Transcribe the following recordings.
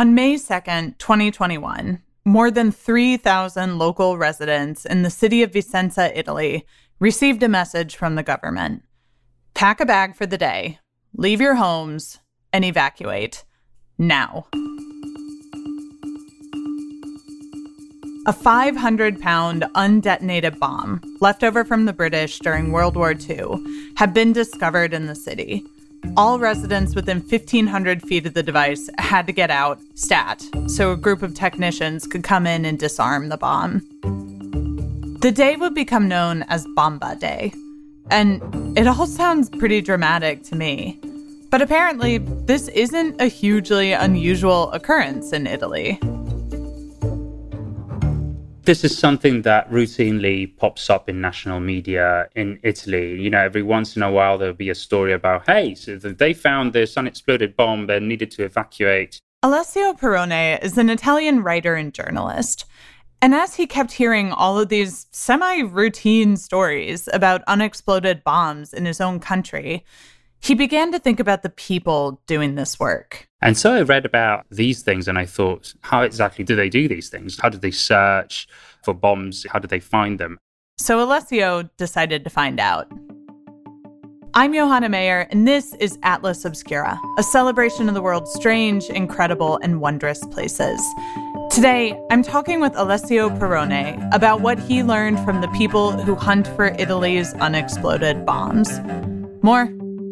On May 2nd, 2021, more than 3,000 local residents in the city of Vicenza, Italy, received a message from the government Pack a bag for the day, leave your homes, and evacuate. Now. A 500 pound undetonated bomb, left over from the British during World War II, had been discovered in the city. All residents within 1,500 feet of the device had to get out, stat, so a group of technicians could come in and disarm the bomb. The day would become known as Bomba Day. And it all sounds pretty dramatic to me. But apparently, this isn't a hugely unusual occurrence in Italy this is something that routinely pops up in national media in Italy. You know, every once in a while there'll be a story about, hey, so they found this unexploded bomb and needed to evacuate. Alessio Perrone is an Italian writer and journalist. And as he kept hearing all of these semi routine stories about unexploded bombs in his own country, he began to think about the people doing this work. And so I read about these things and I thought, how exactly do they do these things? How do they search for bombs? How do they find them? So Alessio decided to find out. I'm Johanna Mayer, and this is Atlas Obscura, a celebration of the world's strange, incredible, and wondrous places. Today, I'm talking with Alessio Perrone about what he learned from the people who hunt for Italy's unexploded bombs. More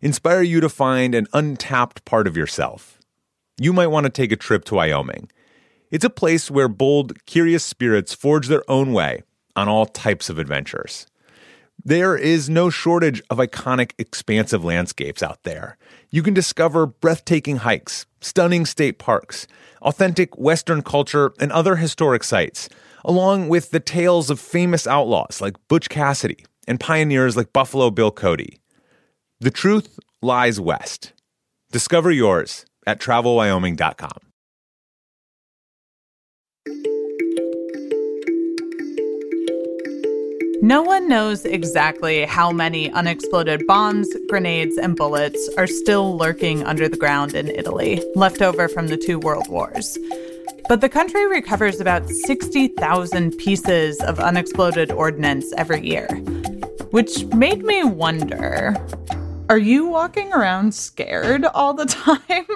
inspire you to find an untapped part of yourself. You might want to take a trip to Wyoming. It's a place where bold, curious spirits forge their own way on all types of adventures. There is no shortage of iconic, expansive landscapes out there. You can discover breathtaking hikes, stunning state parks, authentic Western culture, and other historic sites, along with the tales of famous outlaws like Butch Cassidy and pioneers like Buffalo Bill Cody. The truth lies west. Discover yours at travelwyoming.com. No one knows exactly how many unexploded bombs, grenades, and bullets are still lurking under the ground in Italy, left over from the two world wars. But the country recovers about 60,000 pieces of unexploded ordnance every year, which made me wonder are you walking around scared all the time?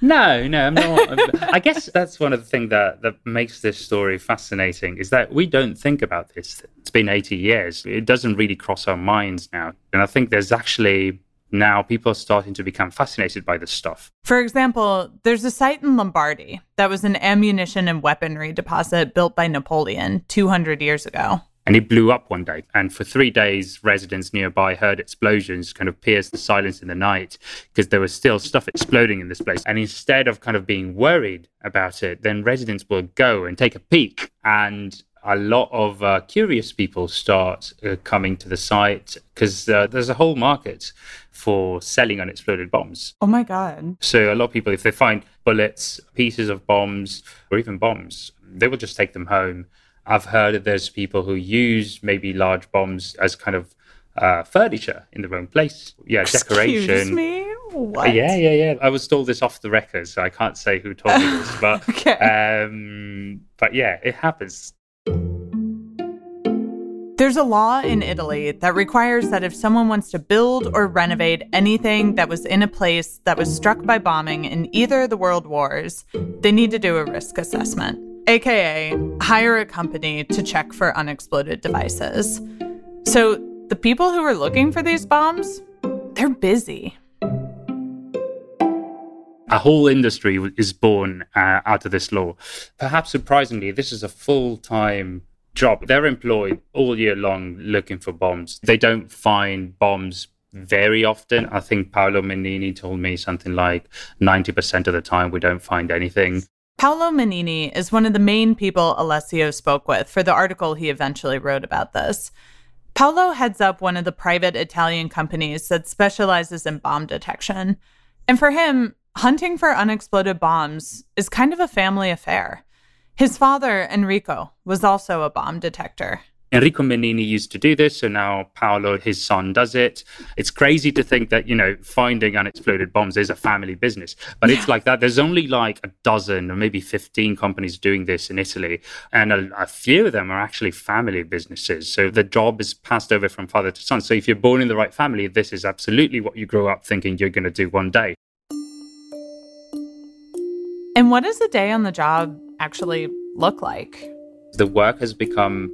No, no, I'm not. I guess that's one of the things that, that makes this story fascinating is that we don't think about this. It's been 80 years. It doesn't really cross our minds now. And I think there's actually now people are starting to become fascinated by this stuff. For example, there's a site in Lombardy that was an ammunition and weaponry deposit built by Napoleon 200 years ago and it blew up one day. And for three days, residents nearby heard explosions kind of pierce the silence in the night because there was still stuff exploding in this place. And instead of kind of being worried about it, then residents will go and take a peek. And a lot of uh, curious people start uh, coming to the site because uh, there's a whole market for selling unexploded bombs. Oh my God. So a lot of people, if they find bullets, pieces of bombs, or even bombs, they will just take them home I've heard that there's people who use maybe large bombs as kind of uh, furniture in their own place. Yeah, Excuse decoration. Excuse me? What? Yeah, yeah, yeah. I was told this off the record, so I can't say who told me this, but okay. um, but yeah, it happens. There's a law in Italy that requires that if someone wants to build or renovate anything that was in a place that was struck by bombing in either of the world wars, they need to do a risk assessment. Aka hire a company to check for unexploded devices. So the people who are looking for these bombs, they're busy. A whole industry is born uh, out of this law. Perhaps surprisingly, this is a full time job. They're employed all year long looking for bombs. They don't find bombs very often. I think Paolo Menini told me something like 90% of the time we don't find anything. Paolo Mennini is one of the main people Alessio spoke with for the article he eventually wrote about this. Paolo heads up one of the private Italian companies that specializes in bomb detection. And for him, hunting for unexploded bombs is kind of a family affair. His father, Enrico, was also a bomb detector. Enrico Mennini used to do this, so now Paolo, his son, does it. It's crazy to think that, you know, finding unexploded bombs is a family business, but yeah. it's like that. There's only like a dozen or maybe 15 companies doing this in Italy, and a, a few of them are actually family businesses. So the job is passed over from father to son. So if you're born in the right family, this is absolutely what you grow up thinking you're going to do one day. And what does a day on the job actually look like? The work has become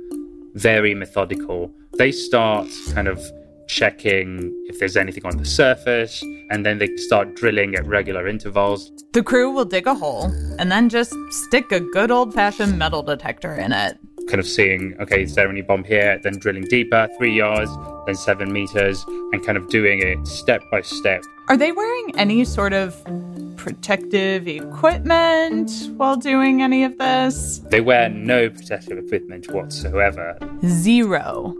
very methodical. They start kind of checking if there's anything on the surface, and then they start drilling at regular intervals. The crew will dig a hole and then just stick a good old fashioned metal detector in it. Kind of seeing, okay, is there any bomb here? Then drilling deeper, three yards, then seven meters, and kind of doing it step by step. Are they wearing any sort of protective equipment while doing any of this? They wear no protective equipment whatsoever. Zero.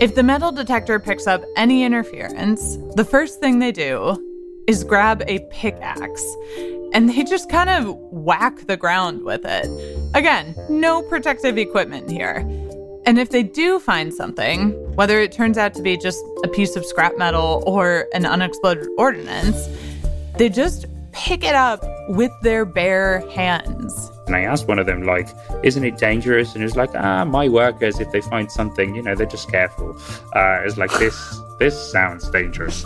If the metal detector picks up any interference, the first thing they do is grab a pickaxe and they just kind of whack the ground with it. Again, no protective equipment here. And if they do find something, whether it turns out to be just a piece of scrap metal or an unexploded ordnance, they just pick it up with their bare hands. And I asked one of them, like, isn't it dangerous? And was like, ah, my workers, if they find something, you know, they're just careful. Uh, it's like, this, this sounds dangerous.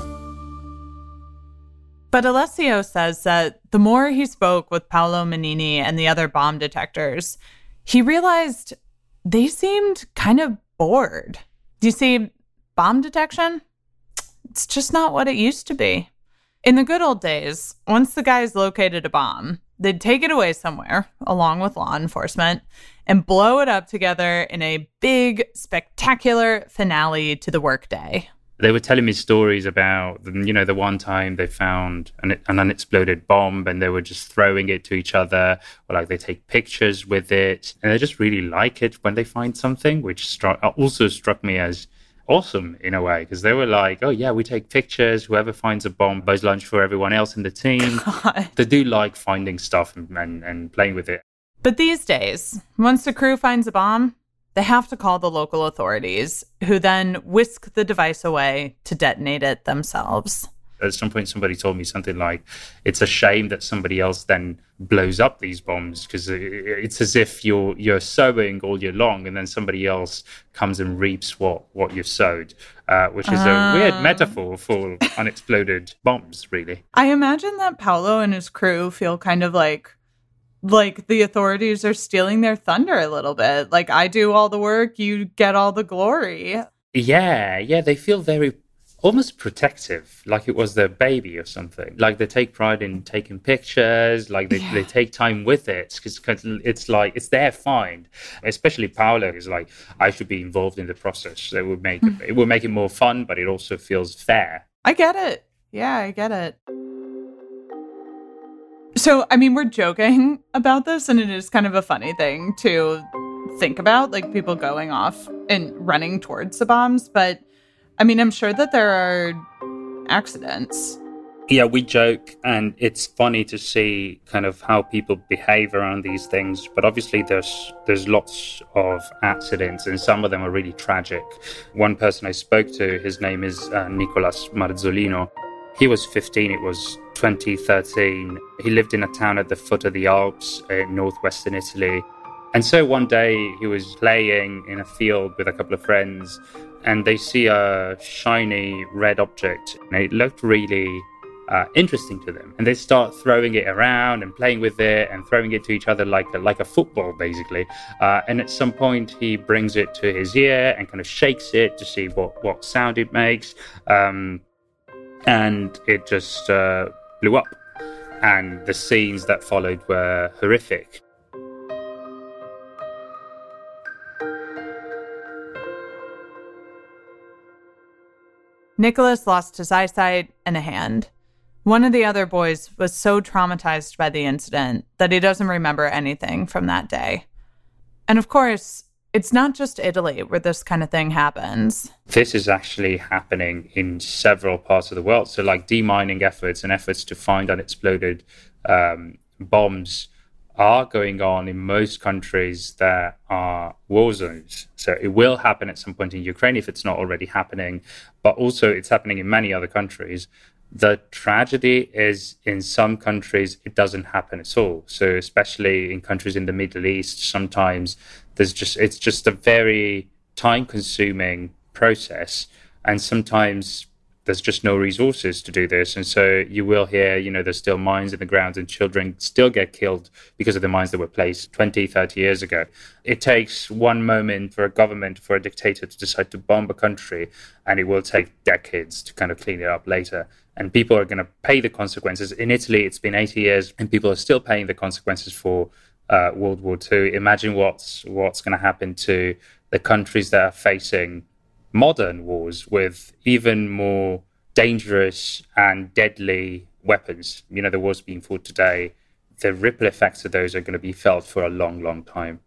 But Alessio says that the more he spoke with Paolo Manini and the other bomb detectors, he realized they seemed kind of bored. Do you see, bomb detection? It's just not what it used to be. In the good old days, once the guys located a bomb, they'd take it away somewhere, along with law enforcement, and blow it up together in a big, spectacular finale to the workday. They were telling me stories about, you know, the one time they found an, an unexploded bomb and they were just throwing it to each other, or like they take pictures with it, and they just really like it when they find something, which struck, also struck me as awesome in a way because they were like, oh yeah, we take pictures. Whoever finds a bomb buys lunch for everyone else in the team. God. They do like finding stuff and, and, and playing with it. But these days, once the crew finds a bomb, they have to call the local authorities, who then whisk the device away to detonate it themselves at some point somebody told me something like it's a shame that somebody else then blows up these bombs because it's as if you're you're sowing all year long and then somebody else comes and reaps what what you've sowed uh, which is a weird ah. metaphor for unexploded bombs really. I imagine that paolo and his crew feel kind of like like the authorities are stealing their thunder a little bit. Like i do all the work you get all the glory. Yeah yeah they feel very almost protective, like it was their baby or something. Like they take pride in taking pictures, like they, yeah. they take time with it because it's like it's their find. Especially Paolo is like, I should be involved in the process. It would make mm. it, it would make it more fun, but it also feels fair. I get it. Yeah, I get it. So, I mean, we're joking about this, and it is kind of a funny thing to think about, like people going off and running towards the bombs, but I mean, I'm sure that there are accidents. Yeah, we joke, and it's funny to see kind of how people behave around these things. But obviously, there's there's lots of accidents, and some of them are really tragic. One person I spoke to, his name is uh, Nicolas Marzolino. He was 15. It was 2013. He lived in a town at the foot of the Alps in northwestern Italy. And so one day he was playing in a field with a couple of friends and they see a shiny red object and it looked really uh, interesting to them, and they start throwing it around and playing with it and throwing it to each other like a, like a football, basically. Uh, and at some point, he brings it to his ear and kind of shakes it to see what what sound it makes, um, and it just uh, blew up. And the scenes that followed were horrific. Nicholas lost his eyesight and a hand. One of the other boys was so traumatized by the incident that he doesn't remember anything from that day. And of course, it's not just Italy where this kind of thing happens. This is actually happening in several parts of the world. So, like demining efforts and efforts to find unexploded um, bombs are going on in most countries that are war zones. So it will happen at some point in Ukraine if it's not already happening, but also it's happening in many other countries. The tragedy is in some countries it doesn't happen at all. So especially in countries in the Middle East, sometimes there's just it's just a very time consuming process and sometimes there's just no resources to do this. And so you will hear, you know, there's still mines in the ground and children still get killed because of the mines that were placed 20, 30 years ago. It takes one moment for a government, for a dictator to decide to bomb a country, and it will take decades to kind of clean it up later. And people are going to pay the consequences. In Italy, it's been 80 years, and people are still paying the consequences for uh, World War II. Imagine what's what's going to happen to the countries that are facing modern wars with even more dangerous and deadly weapons. You know, the wars being fought today, the ripple effects of those are going to be felt for a long, long time.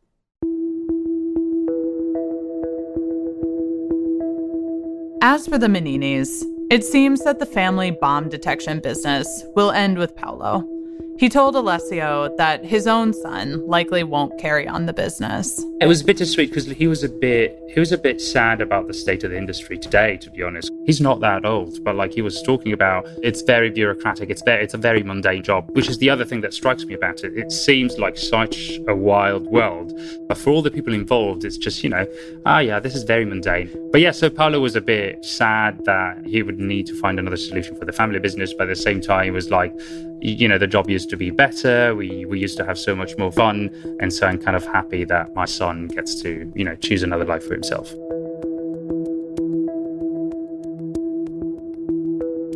As for the Meninis, it seems that the family bomb detection business will end with Paolo. He told Alessio that his own son likely won't carry on the business. It was bittersweet because he was a bit he was a bit sad about the state of the industry today, to be honest. He's not that old, but like he was talking about, it's very bureaucratic. It's very it's a very mundane job, which is the other thing that strikes me about it. It seems like such a wild world, but for all the people involved, it's just you know, ah yeah, this is very mundane. But yeah, so Paolo was a bit sad that he would need to find another solution for the family business, but at the same time, he was like, you know, the job used to be better. We we used to have so much more fun, and so I'm kind of happy that my son gets to you know choose another life for himself.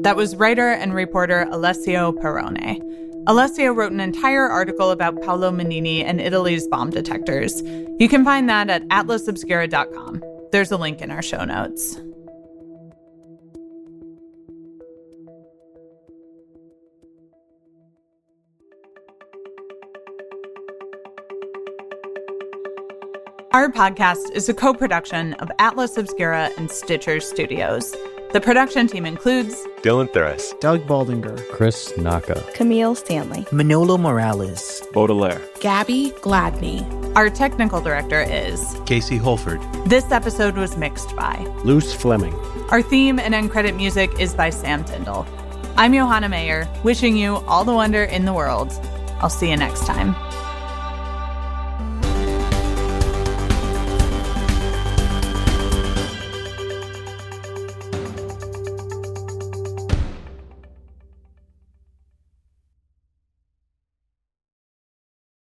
That was writer and reporter Alessio Perrone. Alessio wrote an entire article about Paolo Menini and Italy's bomb detectors. You can find that at atlasobscura.com. There's a link in our show notes. Our podcast is a co production of Atlas Obscura and Stitcher Studios. The production team includes Dylan Thuras, Doug Baldinger, Chris Naka, Camille Stanley, Manolo Morales, Baudelaire, Gabby Gladney. Our technical director is Casey Holford. This episode was mixed by Luce Fleming. Our theme and end credit music is by Sam Tyndall. I'm Johanna Mayer, wishing you all the wonder in the world. I'll see you next time.